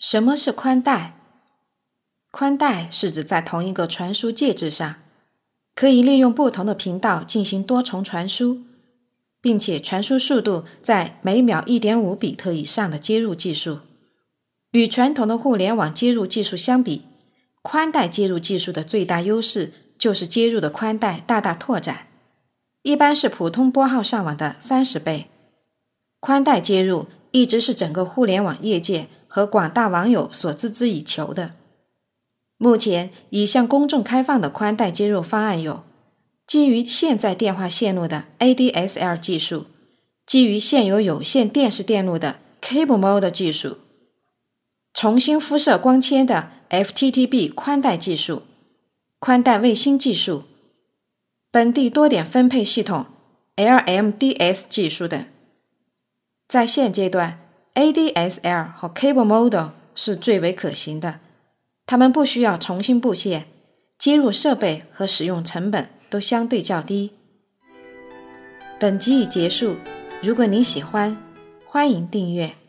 什么是宽带？宽带是指在同一个传输介质上，可以利用不同的频道进行多重传输，并且传输速度在每秒一点五比特以上的接入技术。与传统的互联网接入技术相比，宽带接入技术的最大优势就是接入的宽带大大拓展，一般是普通拨号上网的三十倍。宽带接入一直是整个互联网业界和广大网友所孜孜以求的。目前已向公众开放的宽带接入方案有：基于现在电话线路的 ADSL 技术，基于现有有线电视电路的 Cable Mode 技术，重新辐射光纤的 FTTB 宽带技术，宽带卫星技术，本地多点分配系统 LMDS 技术等。在现阶段，ADSL 和 Cable Modem 是最为可行的，它们不需要重新布线，接入设备和使用成本都相对较低。本集已结束，如果您喜欢，欢迎订阅。